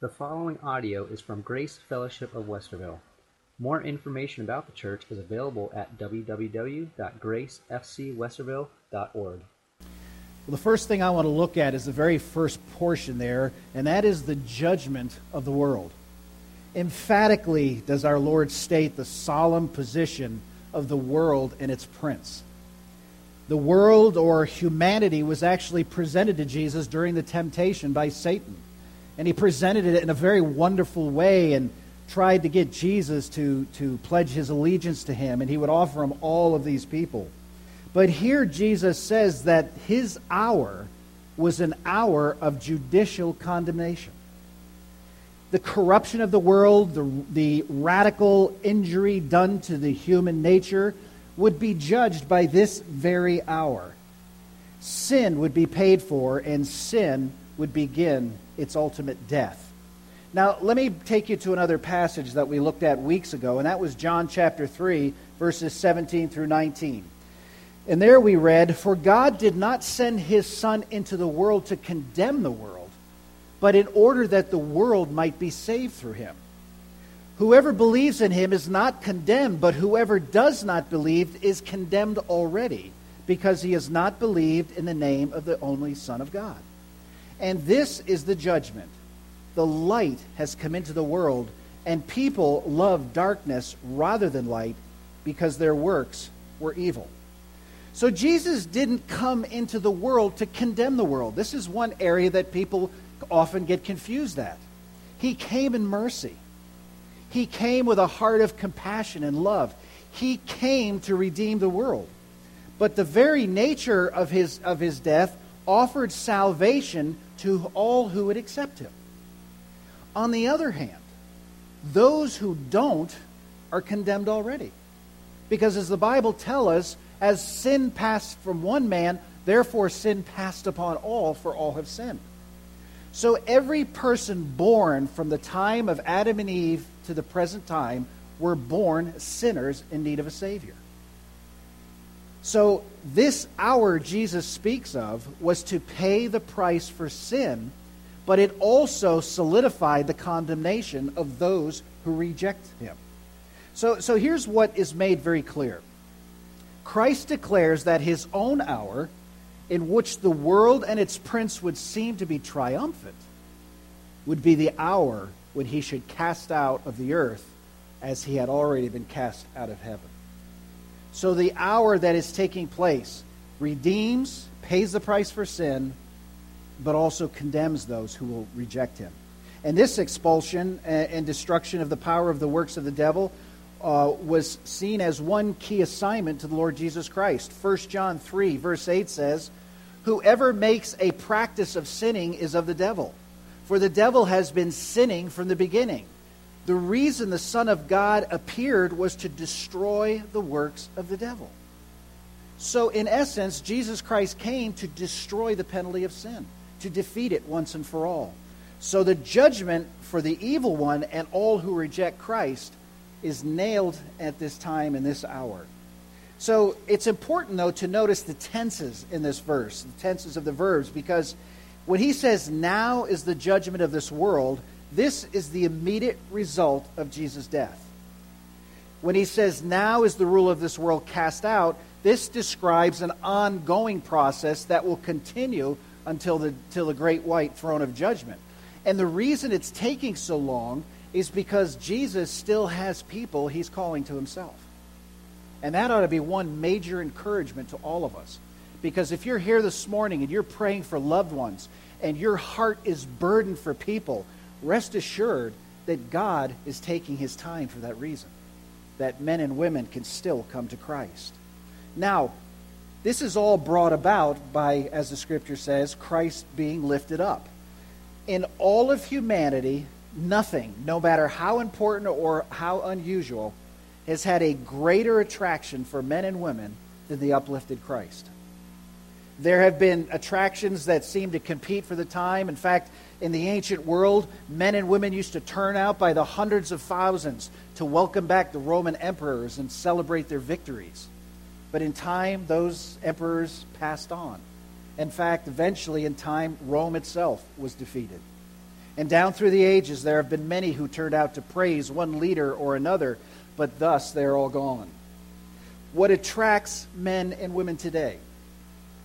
The following audio is from Grace Fellowship of Westerville. More information about the church is available at www.gracefcwesterville.org. Well, the first thing I want to look at is the very first portion there, and that is the judgment of the world. Emphatically does our Lord state the solemn position of the world and its prince. The world or humanity was actually presented to Jesus during the temptation by Satan. And he presented it in a very wonderful way and tried to get Jesus to, to pledge his allegiance to him, and he would offer him all of these people. But here Jesus says that his hour was an hour of judicial condemnation. The corruption of the world, the, the radical injury done to the human nature, would be judged by this very hour. Sin would be paid for, and sin would begin its ultimate death. Now, let me take you to another passage that we looked at weeks ago, and that was John chapter 3, verses 17 through 19. And there we read, For God did not send his Son into the world to condemn the world, but in order that the world might be saved through him. Whoever believes in him is not condemned, but whoever does not believe is condemned already, because he has not believed in the name of the only Son of God. And this is the judgment. The light has come into the world, and people love darkness rather than light because their works were evil. So Jesus didn't come into the world to condemn the world. This is one area that people often get confused at. He came in mercy. He came with a heart of compassion and love. He came to redeem the world. But the very nature of his, of his death offered salvation to all who would accept him. On the other hand, those who don't are condemned already. Because as the Bible tells us, as sin passed from one man, therefore sin passed upon all, for all have sinned. So every person born from the time of Adam and Eve to the present time were born sinners in need of a Savior. So, this hour Jesus speaks of was to pay the price for sin, but it also solidified the condemnation of those who reject him. So, so here's what is made very clear Christ declares that his own hour, in which the world and its prince would seem to be triumphant, would be the hour when he should cast out of the earth as he had already been cast out of heaven. So the hour that is taking place redeems, pays the price for sin, but also condemns those who will reject him. And this expulsion and destruction of the power of the works of the devil uh, was seen as one key assignment to the Lord Jesus Christ. 1 John 3, verse 8 says, Whoever makes a practice of sinning is of the devil, for the devil has been sinning from the beginning. The reason the Son of God appeared was to destroy the works of the devil. So, in essence, Jesus Christ came to destroy the penalty of sin, to defeat it once and for all. So, the judgment for the evil one and all who reject Christ is nailed at this time in this hour. So, it's important, though, to notice the tenses in this verse, the tenses of the verbs, because when he says, Now is the judgment of this world, this is the immediate result of Jesus' death. When he says, Now is the rule of this world cast out, this describes an ongoing process that will continue until the, until the great white throne of judgment. And the reason it's taking so long is because Jesus still has people he's calling to himself. And that ought to be one major encouragement to all of us. Because if you're here this morning and you're praying for loved ones and your heart is burdened for people, rest assured that God is taking his time for that reason, that men and women can still come to Christ. Now, this is all brought about by, as the scripture says, Christ being lifted up. In all of humanity, nothing, no matter how important or how unusual, has had a greater attraction for men and women than the uplifted Christ. There have been attractions that seem to compete for the time. In fact, in the ancient world, men and women used to turn out by the hundreds of thousands to welcome back the Roman emperors and celebrate their victories. But in time, those emperors passed on. In fact, eventually, in time, Rome itself was defeated. And down through the ages, there have been many who turned out to praise one leader or another, but thus they're all gone. What attracts men and women today?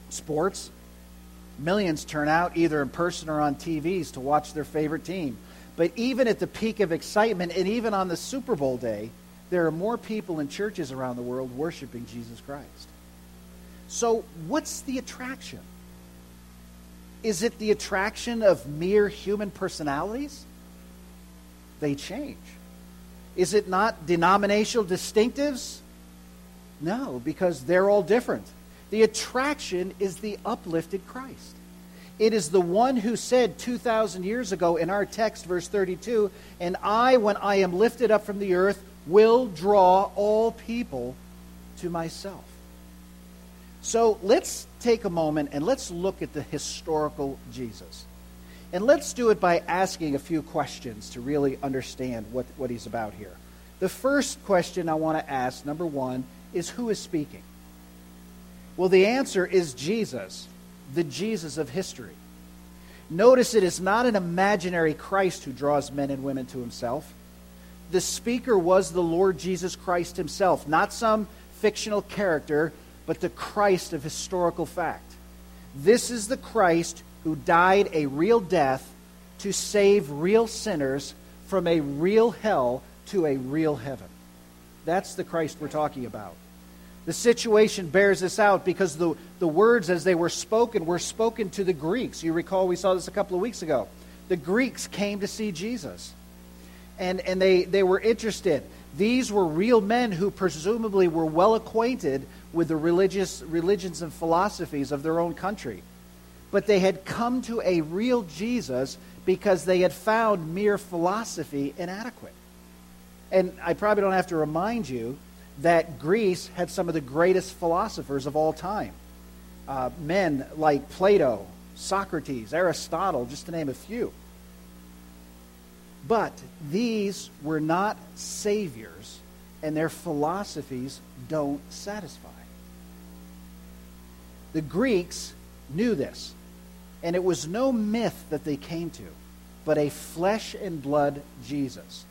Sports. Millions turn out either in person or on TVs to watch their favorite team. But even at the peak of excitement, and even on the Super Bowl day, there are more people in churches around the world worshiping Jesus Christ. So, what's the attraction? Is it the attraction of mere human personalities? They change. Is it not denominational distinctives? No, because they're all different. The attraction is the uplifted Christ. It is the one who said 2,000 years ago in our text, verse 32, And I, when I am lifted up from the earth, will draw all people to myself. So let's take a moment and let's look at the historical Jesus. And let's do it by asking a few questions to really understand what, what he's about here. The first question I want to ask, number one, is who is speaking? Well, the answer is Jesus, the Jesus of history. Notice it is not an imaginary Christ who draws men and women to himself. The speaker was the Lord Jesus Christ himself, not some fictional character but the Christ of historical fact. This is the Christ who died a real death to save real sinners from a real hell to a real heaven. That's the Christ we're talking about. The situation bears this out because the, the words as they were spoken were spoken to the Greeks. You recall we saw this a couple of weeks ago. The Greeks came to see Jesus. And, and they, they were interested. These were real men who presumably were well acquainted with the religious religions and philosophies of their own country. But they had come to a real Jesus because they had found mere philosophy inadequate. And I probably don't have to remind you that Greece had some of the greatest philosophers of all time. Uh, men like Plato, Socrates, Aristotle, just to name a few. But these were not saviors, and their philosophies don't satisfy. The Greeks knew this, and it was no myth that they came to, but a flesh and blood Jesus,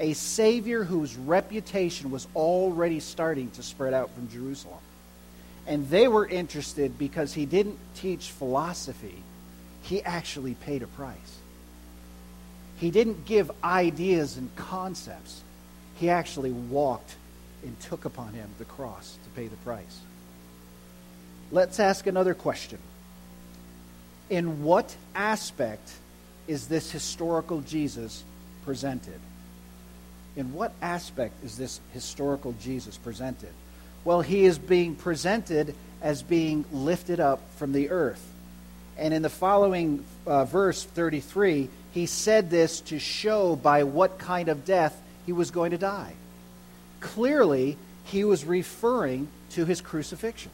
a Savior whose reputation was already starting to spread out from Jerusalem. And they were interested because he didn't teach philosophy, he actually paid a price. He didn't give ideas and concepts, he actually walked and took upon him the cross to pay the price. Let's ask another question. In what aspect is this historical Jesus presented? In what aspect is this historical Jesus presented? Well, he is being presented as being lifted up from the earth. And in the following uh, verse 33, he said this to show by what kind of death he was going to die. Clearly, he was referring to his crucifixion.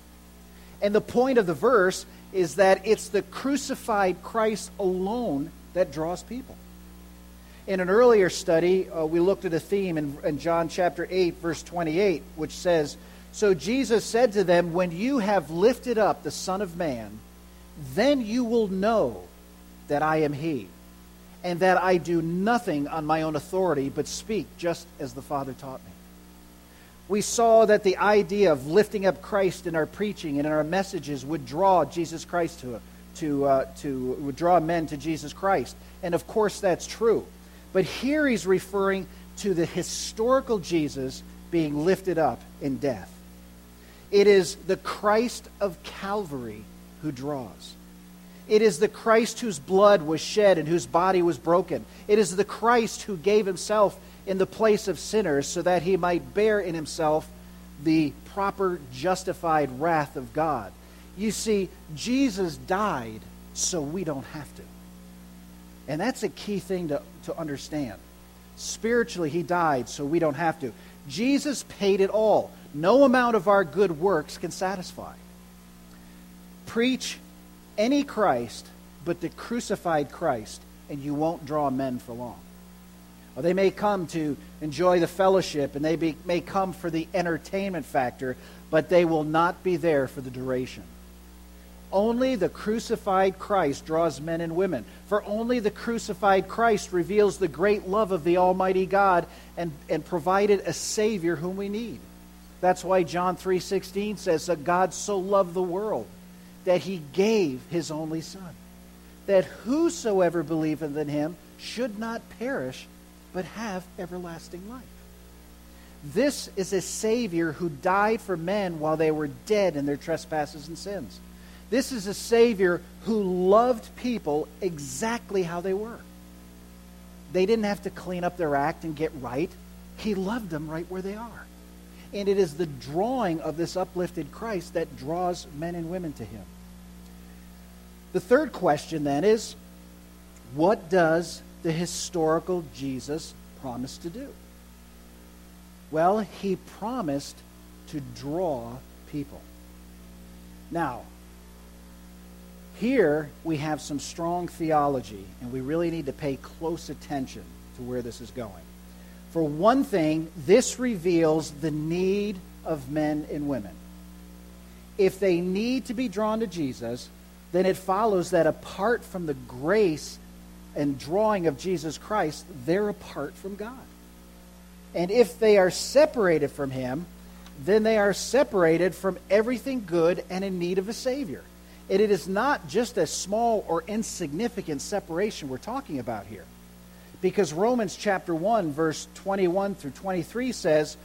And the point of the verse is that it's the crucified Christ alone that draws people. In an earlier study, uh, we looked at a theme in, in John chapter 8, verse 28, which says, So Jesus said to them, When you have lifted up the Son of Man, then you will know that I am He, and that I do nothing on my own authority, but speak just as the Father taught me we saw that the idea of lifting up Christ in our preaching and in our messages would draw Jesus Christ to, to, uh, to would draw men to Jesus Christ. And of course, that's true. But here he's referring to the historical Jesus being lifted up in death. It is the Christ of Calvary who draws. It is the Christ whose blood was shed and whose body was broken. It is the Christ who gave himself in the place of sinners so that he might bear in himself the proper justified wrath of God. You see, Jesus died so we don't have to. And that's a key thing to, to understand. Spiritually, he died so we don't have to. Jesus paid it all. No amount of our good works can satisfy. Preach any Christ but the crucified Christ, and you won't draw men for long. Or they may come to enjoy the fellowship and they be, may come for the entertainment factor, but they will not be there for the duration. Only the crucified Christ draws men and women. For only the crucified Christ reveals the great love of the Almighty God and, and provided a Savior whom we need. That's why John 3.16 says that God so loved the world that he gave his only Son, that whosoever believeth in him should not perish, but have everlasting life. This is a Savior who died for men while they were dead in their trespasses and sins. This is a Savior who loved people exactly how they were. They didn't have to clean up their act and get right. He loved them right where they are. And it is the drawing of this uplifted Christ that draws men and women to him. The third question then is what does the historical Jesus promise to do? Well, he promised to draw people. Now, here we have some strong theology, and we really need to pay close attention to where this is going. For one thing, this reveals the need of men and women. If they need to be drawn to Jesus, then it follows that apart from the grace and drawing of Jesus Christ, they're apart from God. And if they are separated from Him, then they are separated from everything good and in need of a Savior. And it is not just a small or insignificant separation we're talking about here. Because Romans chapter 1, verse 21 through 23 says,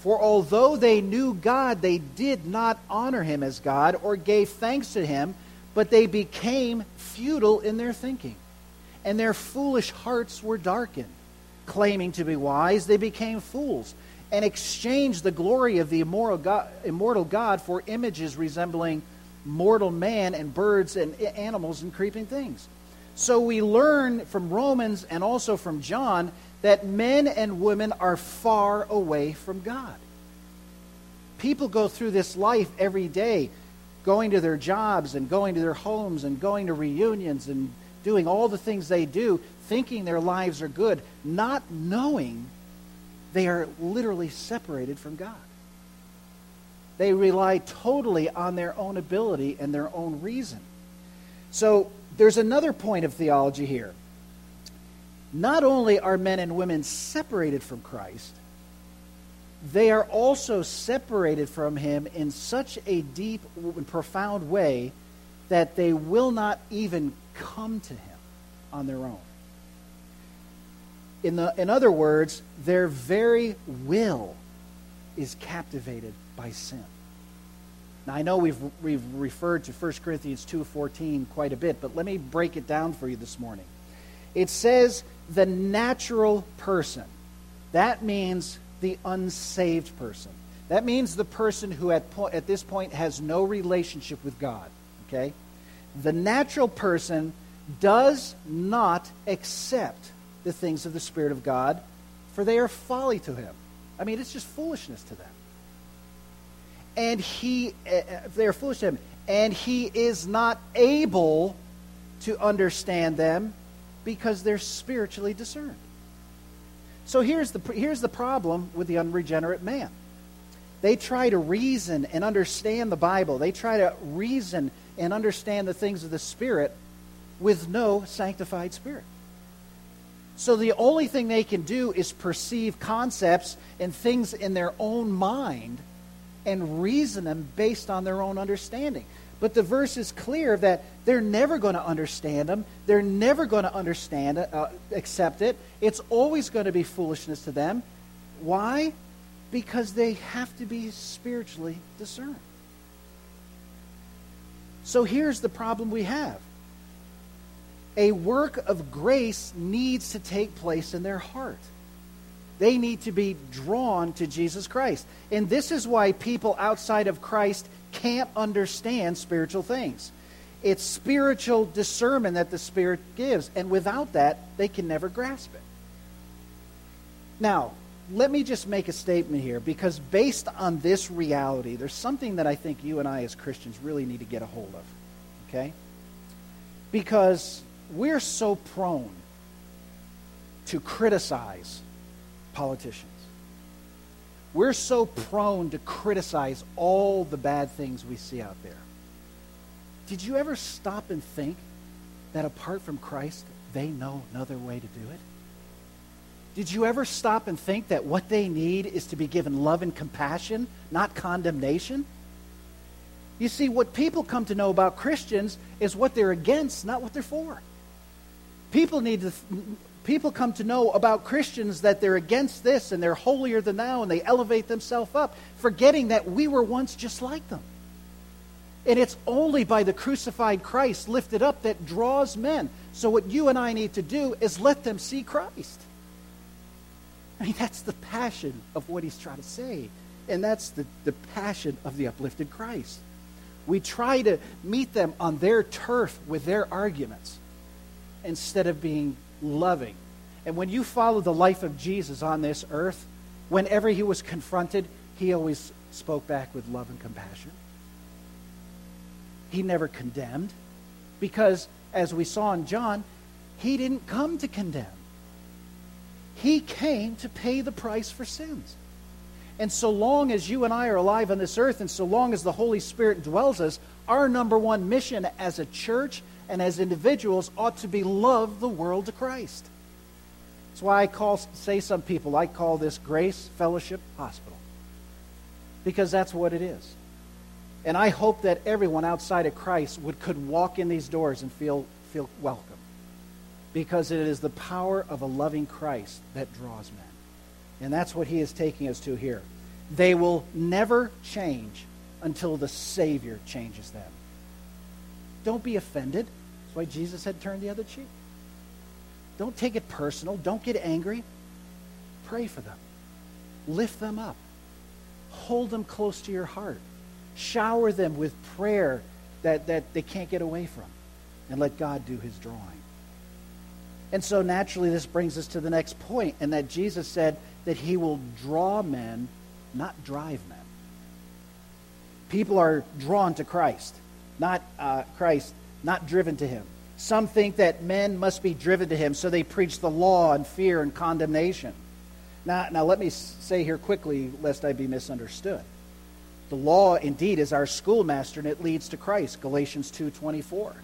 For although they knew God, they did not honor him as God or gave thanks to him, but they became futile in their thinking. And their foolish hearts were darkened. Claiming to be wise, they became fools and exchanged the glory of the God, immortal God for images resembling mortal man and birds and animals and creeping things. So we learn from Romans and also from John that men and women are far away from God. People go through this life every day, going to their jobs and going to their homes and going to reunions and doing all the things they do, thinking their lives are good, not knowing they are literally separated from God. They rely totally on their own ability and their own reason. So there's another point of theology here. Not only are men and women separated from Christ, they are also separated from him in such a deep and profound way that they will not even come to him on their own. In, the, in other words, their very will is captivated by sin. Now, I know we've, we've referred to 1 Corinthians 2.14 quite a bit, but let me break it down for you this morning. It says the natural person. That means the unsaved person. That means the person who at, po- at this point has no relationship with God. Okay? The natural person does not accept the things of the Spirit of God, for they are folly to him. I mean, it's just foolishness to them and he, uh, they are foolish to him, and he is not able to understand them because they're spiritually discerned. So here's the, here's the problem with the unregenerate man. They try to reason and understand the Bible. They try to reason and understand the things of the Spirit with no sanctified spirit. So the only thing they can do is perceive concepts and things in their own mind and reason them based on their own understanding. But the verse is clear that they're never going to understand them. They're never going to understand it, uh, accept it. It's always going to be foolishness to them. Why? Because they have to be spiritually discerned. So here's the problem we have a work of grace needs to take place in their heart. They need to be drawn to Jesus Christ. And this is why people outside of Christ can't understand spiritual things. It's spiritual discernment that the Spirit gives, and without that, they can never grasp it. Now, let me just make a statement here because based on this reality, there's something that I think you and I as Christians really need to get a hold of. Okay? Because we're so prone to criticize politicians. We're so prone to criticize all the bad things we see out there. did you ever stop and think that apart from Christ, they know another way to do it? Did you ever stop and think that what they need is to be given love and compassion, not condemnation? You see, what people come to know about Christians is what they're against, not what they're for. People need to people come to know about Christians that they're against this and they're holier than thou and they elevate themselves up, forgetting that we were once just like them. And it's only by the crucified Christ lifted up that draws men. So, what you and I need to do is let them see Christ. I mean, that's the passion of what he's trying to say. And that's the, the passion of the uplifted Christ. We try to meet them on their turf with their arguments instead of being loving. And when you follow the life of Jesus on this earth, whenever he was confronted, he always spoke back with love and compassion. He never condemned because, as we saw in John, he didn't come to condemn. He came to pay the price for sins. And so long as you and I are alive on this earth, and so long as the Holy Spirit dwells us, our number one mission as a church and as individuals ought to be love the world to Christ. That's why I call, say some people, I call this Grace Fellowship Hospital. Because that's what it is. And I hope that everyone outside of Christ would, could walk in these doors and feel, feel welcome. Because it is the power of a loving Christ that draws men. And that's what he is taking us to here. They will never change until the Savior changes them. Don't be offended. Why Jesus had turned the other cheek. Don't take it personal. Don't get angry. Pray for them. Lift them up. Hold them close to your heart. Shower them with prayer that, that they can't get away from. And let God do his drawing. And so naturally, this brings us to the next point, and that Jesus said that he will draw men, not drive men. People are drawn to Christ not uh, Christ, not driven to him. Some think that men must be driven to him, so they preach the law and fear and condemnation. Now, now let me say here quickly, lest I be misunderstood. The law indeed is our schoolmaster, and it leads to Christ, Galatians 2.24.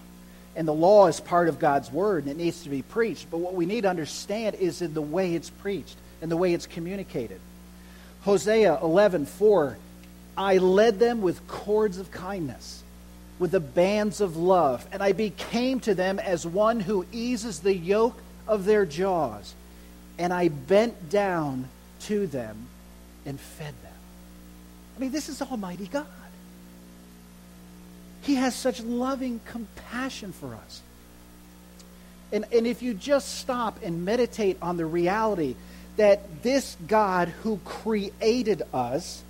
And the law is part of God's word, and it needs to be preached. But what we need to understand is in the way it's preached and the way it's communicated. Hosea 11.4, I led them with cords of kindness with the bands of love, and I became to them as one who eases the yoke of their jaws. And I bent down to them and fed them. I mean, this is Almighty God. He has such loving compassion for us. And, and if you just stop and meditate on the reality that this God who created us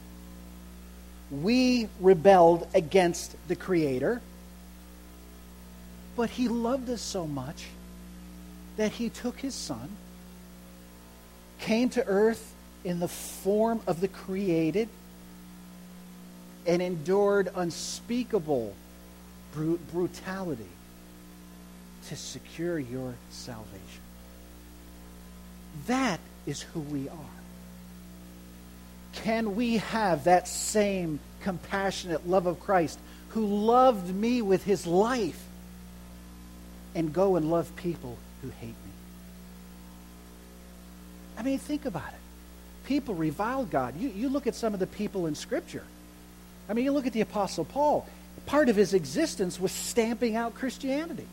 we rebelled against the Creator, but He loved us so much that He took His Son, came to earth in the form of the created, and endured unspeakable brutality to secure your salvation. That is who we are. Can we have that same compassionate love of Christ who loved me with his life and go and love people who hate me? I mean, think about it. People reviled God. You, you look at some of the people in Scripture. I mean, you look at the Apostle Paul. Part of his existence was stamping out Christianity.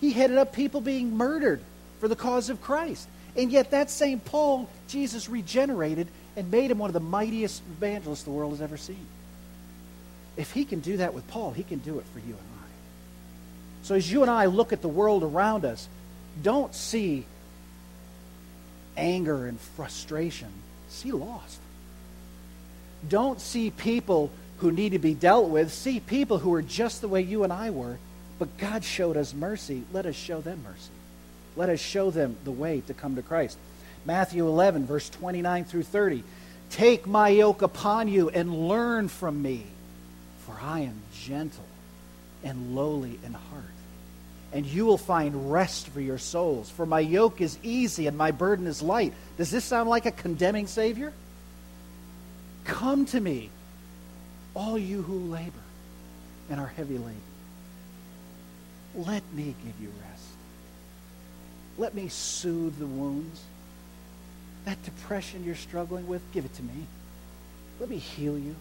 He headed up people being murdered for the cause of Christ. And yet, that same Paul, Jesus regenerated and made him one of the mightiest evangelists the world has ever seen. If he can do that with Paul, he can do it for you and I. So as you and I look at the world around us, don't see anger and frustration. See lost. Don't see people who need to be dealt with. See people who are just the way you and I were, but God showed us mercy. Let us show them mercy. Let us show them the way to come to Christ. Matthew 11, verse 29 through 30. Take my yoke upon you and learn from me, for I am gentle and lowly in heart. And you will find rest for your souls. For my yoke is easy and my burden is light. Does this sound like a condemning Savior? Come to me, all you who labor and are heavy laden, let me give you rest. Let me soothe the wounds. That depression you're struggling with, give it to me. Let me heal you.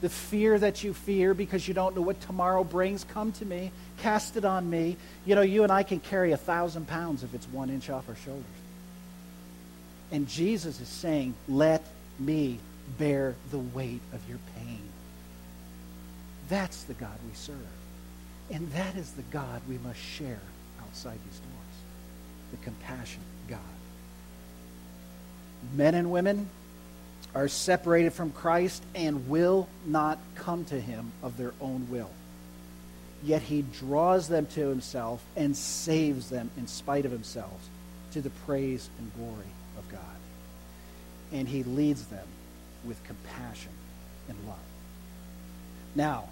The fear that you fear because you don't know what tomorrow brings, come to me. Cast it on me. You know, you and I can carry a thousand pounds if it's one inch off our shoulders. And Jesus is saying, let me bear the weight of your pain. That's the God we serve. And that is the God we must share outside these doors. The compassionate God. Men and women are separated from Christ and will not come to him of their own will. Yet he draws them to himself and saves them in spite of themselves to the praise and glory of God. And he leads them with compassion and love. Now,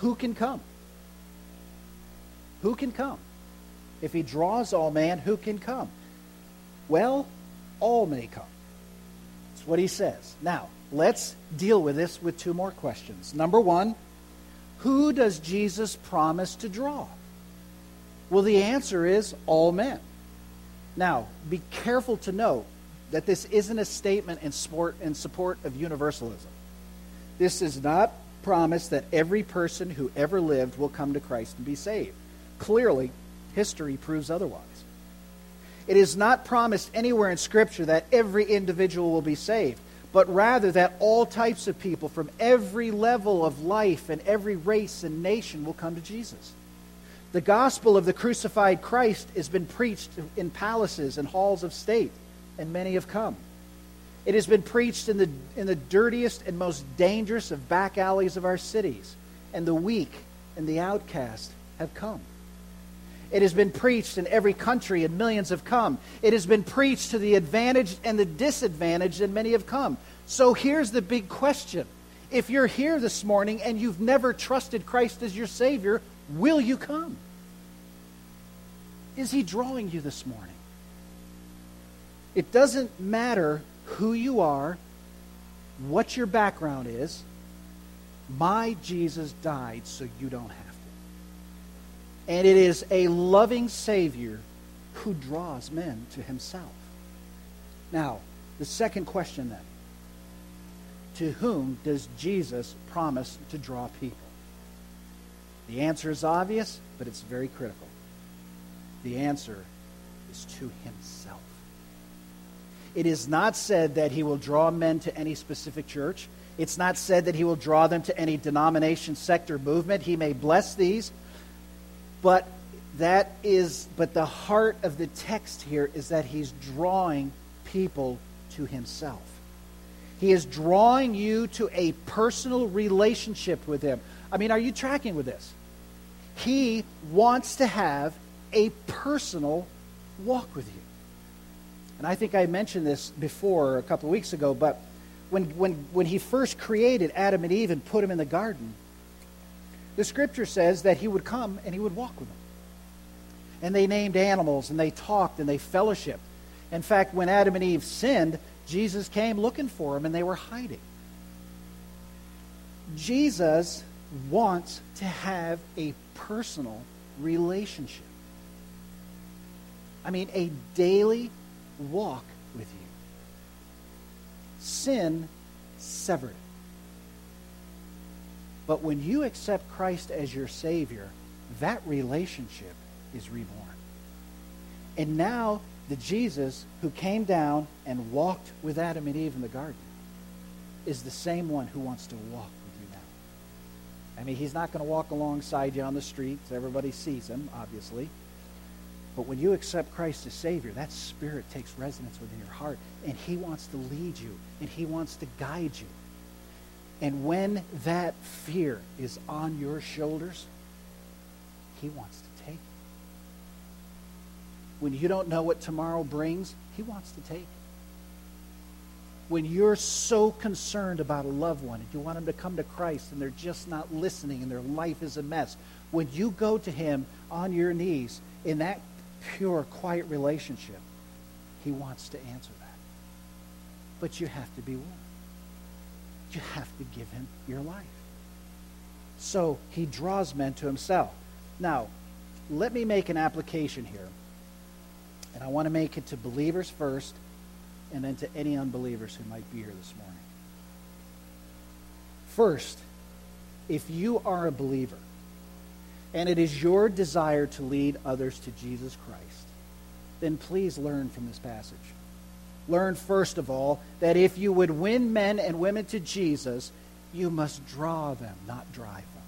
who can come? Who can come? If he draws all man, who can come? Well, all may come. That's what he says. Now, let's deal with this with two more questions. Number one, who does Jesus promise to draw? Well, the answer is all men. Now, be careful to note that this isn't a statement in, sport, in support of universalism. This is not promise that every person who ever lived will come to Christ and be saved. Clearly, history proves otherwise. It is not promised anywhere in Scripture that every individual will be saved, but rather that all types of people from every level of life and every race and nation will come to Jesus. The gospel of the crucified Christ has been preached in palaces and halls of state, and many have come. It has been preached in the, in the dirtiest and most dangerous of back alleys of our cities, and the weak and the outcast have come. It has been preached in every country, and millions have come. It has been preached to the advantaged and the disadvantaged, and many have come. So here's the big question. If you're here this morning and you've never trusted Christ as your Savior, will you come? Is He drawing you this morning? It doesn't matter who you are, what your background is. My Jesus died so you don't have. And it is a loving Savior who draws men to himself. Now, the second question then To whom does Jesus promise to draw people? The answer is obvious, but it's very critical. The answer is to himself. It is not said that he will draw men to any specific church. It's not said that he will draw them to any denomination, sector, movement. He may bless these, but that is but the heart of the text here is that he's drawing people to himself. He is drawing you to a personal relationship with him. I mean, are you tracking with this? He wants to have a personal walk with you. And I think I mentioned this before a couple of weeks ago, but when, when, when he first created Adam and Eve and put them in the garden, the scripture says that he would come and he would walk with them. And they named animals and they talked and they fellowshiped. In fact, when Adam and Eve sinned, Jesus came looking for them and they were hiding. Jesus wants to have a personal relationship. I mean, a daily walk with you. Sin severed it. But when you accept Christ as your Savior, that relationship is reborn. And now, the Jesus who came down and walked with Adam and Eve in the garden is the same one who wants to walk with you now. I mean, he's not going to walk alongside you on the streets. Everybody sees him, obviously. But when you accept Christ as Savior, that Spirit takes residence within your heart, and He wants to lead you, and He wants to guide you. And when that fear is on your shoulders, He wants to take it. When you don't know what tomorrow brings, He wants to take it. When you're so concerned about a loved one and you want them to come to Christ and they're just not listening and their life is a mess, when you go to Him on your knees in that pure, quiet relationship, He wants to answer that. But you have to be willing. You have to give Him your life. So He draws men to Himself. Now, let me make an application here. And I want to make it to believers first, and then to any unbelievers who might be here this morning. First, if you are a believer, and it is your desire to lead others to Jesus Christ, then please learn from this passage. Learn, first of all, that if you would win men and women to Jesus, you must draw them, not drive them.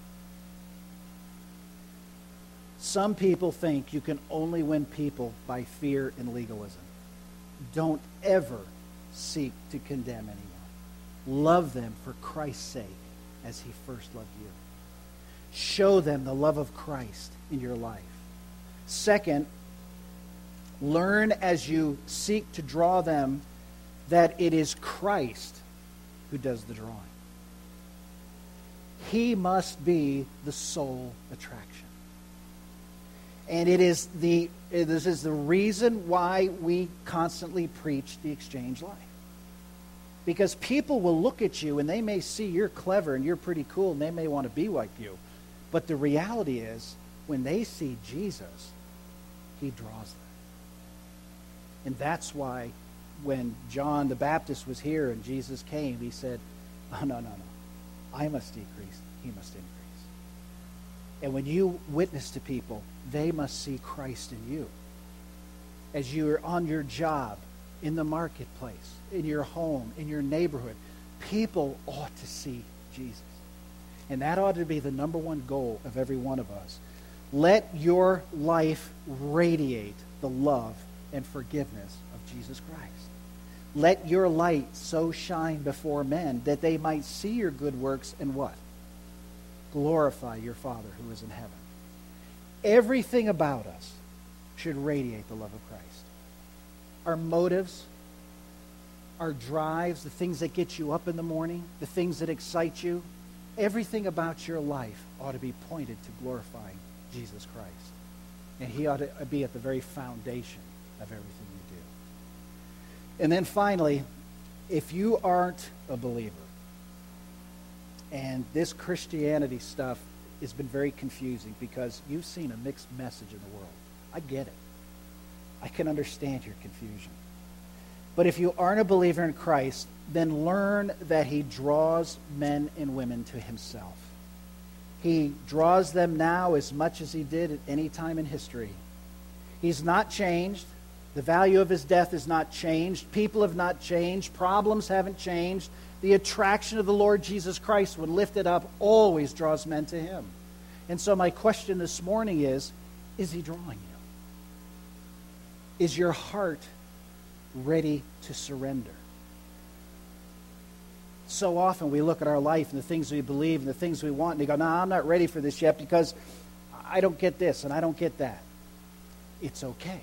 Some people think you can only win people by fear and legalism. Don't ever seek to condemn anyone. Love them for Christ's sake as he first loved you. Show them the love of Christ in your life. Second, learn as you seek to draw them that it is Christ who does the drawing. He must be the sole attraction. And it is the, this is the reason why we constantly preach the exchange life. Because people will look at you and they may see you're clever and you're pretty cool and they may want to be like you. But the reality is, when they see Jesus, he draws them. And that's why when John the Baptist was here and Jesus came, he said, Oh, no, no, no. I must decrease, he must increase. And when you witness to people, they must see Christ in you. As you're on your job, in the marketplace, in your home, in your neighborhood, people ought to see Jesus. And that ought to be the number one goal of every one of us. Let your life radiate the love and forgiveness of Jesus Christ. Let your light so shine before men that they might see your good works and what? Glorify your Father who is in heaven. Everything about us should radiate the love of Christ. Our motives, our drives, the things that get you up in the morning, the things that excite you, everything about your life ought to be pointed to glorifying Jesus Christ. And he ought to be at the very foundation of everything you do. And then finally, if you aren't a believer, and this Christianity stuff has been very confusing because you've seen a mixed message in the world. I get it. I can understand your confusion. But if you aren't a believer in Christ, then learn that he draws men and women to himself. He draws them now as much as he did at any time in history. He's not changed. The value of his death is not changed. People have not changed. Problems haven't changed. The attraction of the Lord Jesus Christ, when lifted up, always draws men to him. And so, my question this morning is Is he drawing you? Is your heart ready to surrender? So often we look at our life and the things we believe and the things we want, and we go, No, I'm not ready for this yet because I don't get this and I don't get that. It's okay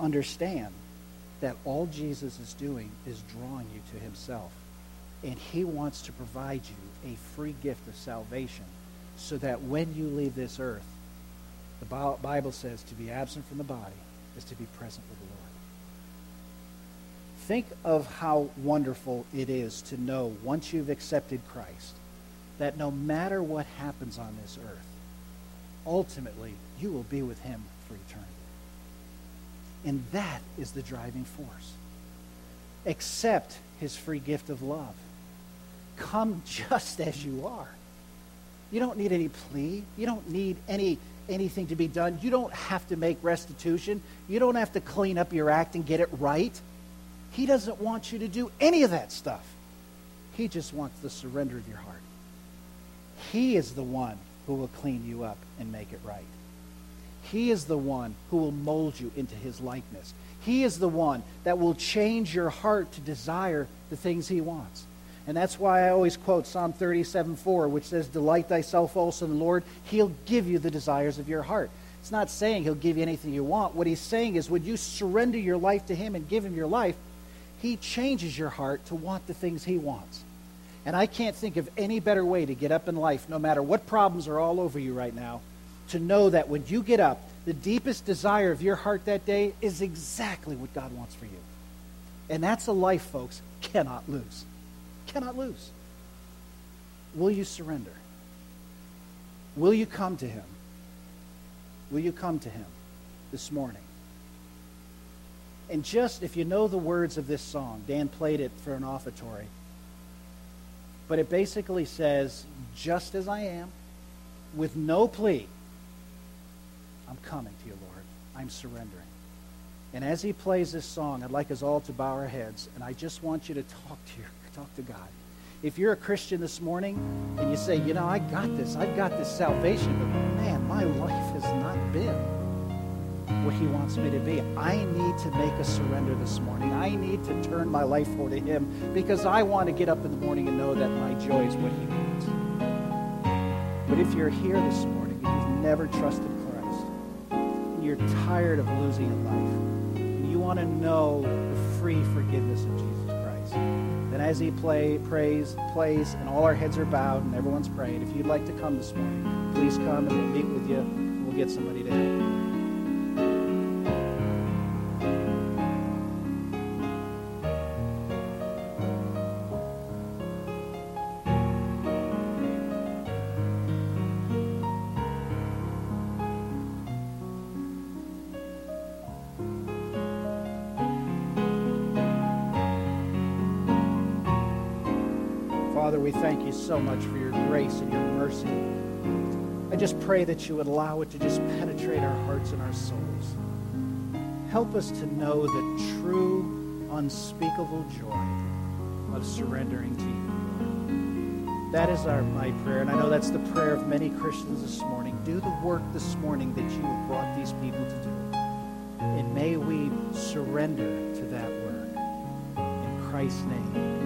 understand that all Jesus is doing is drawing you to himself. And he wants to provide you a free gift of salvation so that when you leave this earth, the Bible says to be absent from the body is to be present with the Lord. Think of how wonderful it is to know once you've accepted Christ that no matter what happens on this earth, ultimately you will be with him for eternity. And that is the driving force. Accept his free gift of love. Come just as you are. You don't need any plea. You don't need any anything to be done. You don't have to make restitution. You don't have to clean up your act and get it right. He doesn't want you to do any of that stuff. He just wants the surrender of your heart. He is the one who will clean you up and make it right. He is the one who will mold you into his likeness. He is the one that will change your heart to desire the things he wants. And that's why I always quote Psalm 37 4, which says, Delight thyself also in the Lord, he'll give you the desires of your heart. It's not saying he'll give you anything you want. What he's saying is, when you surrender your life to him and give him your life, he changes your heart to want the things he wants. And I can't think of any better way to get up in life, no matter what problems are all over you right now, to know that when you get up, the deepest desire of your heart that day is exactly what God wants for you. And that's a life, folks, cannot lose. Cannot lose. Will you surrender? Will you come to Him Will you come to him this morning? And just if you know the words of this song, Dan played it for an offertory. But it basically says, just as I am, with no plea, I'm coming to you, Lord. I'm surrendering. And as he plays this song, I'd like us all to bow our heads, and I just want you to talk to your, talk to God. If you're a Christian this morning and you say, you know, I got this, I've got this salvation, but man, my life has not been what he wants me to be. I need to make a surrender this morning. I need to turn my life over to him because I want to get up in the morning and know that my joy is what he wants. But if you're here this morning and you've never trusted you're tired of losing in life, and you want to know the free forgiveness of Jesus Christ, then as he play, prays, plays, and all our heads are bowed and everyone's praying, if you'd like to come this morning, please come and we'll meet with you. We'll get somebody to help you. So much for your grace and your mercy. I just pray that you would allow it to just penetrate our hearts and our souls. Help us to know the true, unspeakable joy of surrendering to you. That is our my prayer, and I know that's the prayer of many Christians this morning. Do the work this morning that you have brought these people to do. And may we surrender to that work. In Christ's name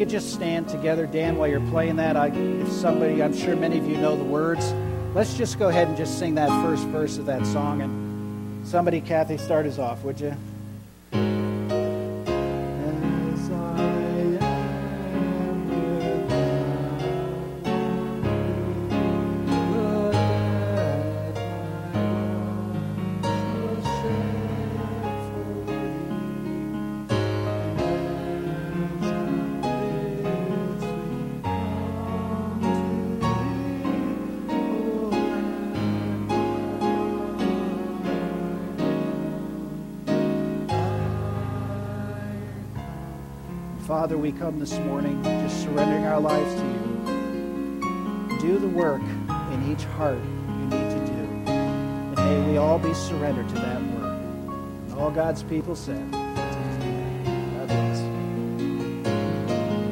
could just stand together, Dan, while you're playing that. I, if somebody, I'm sure many of you know the words. Let's just go ahead and just sing that first verse of that song. And somebody, Kathy, start us off, would you? Father, we come this morning just surrendering our lives to you. Do the work in each heart you need to do. And may we all be surrendered to that work. And all God's people said.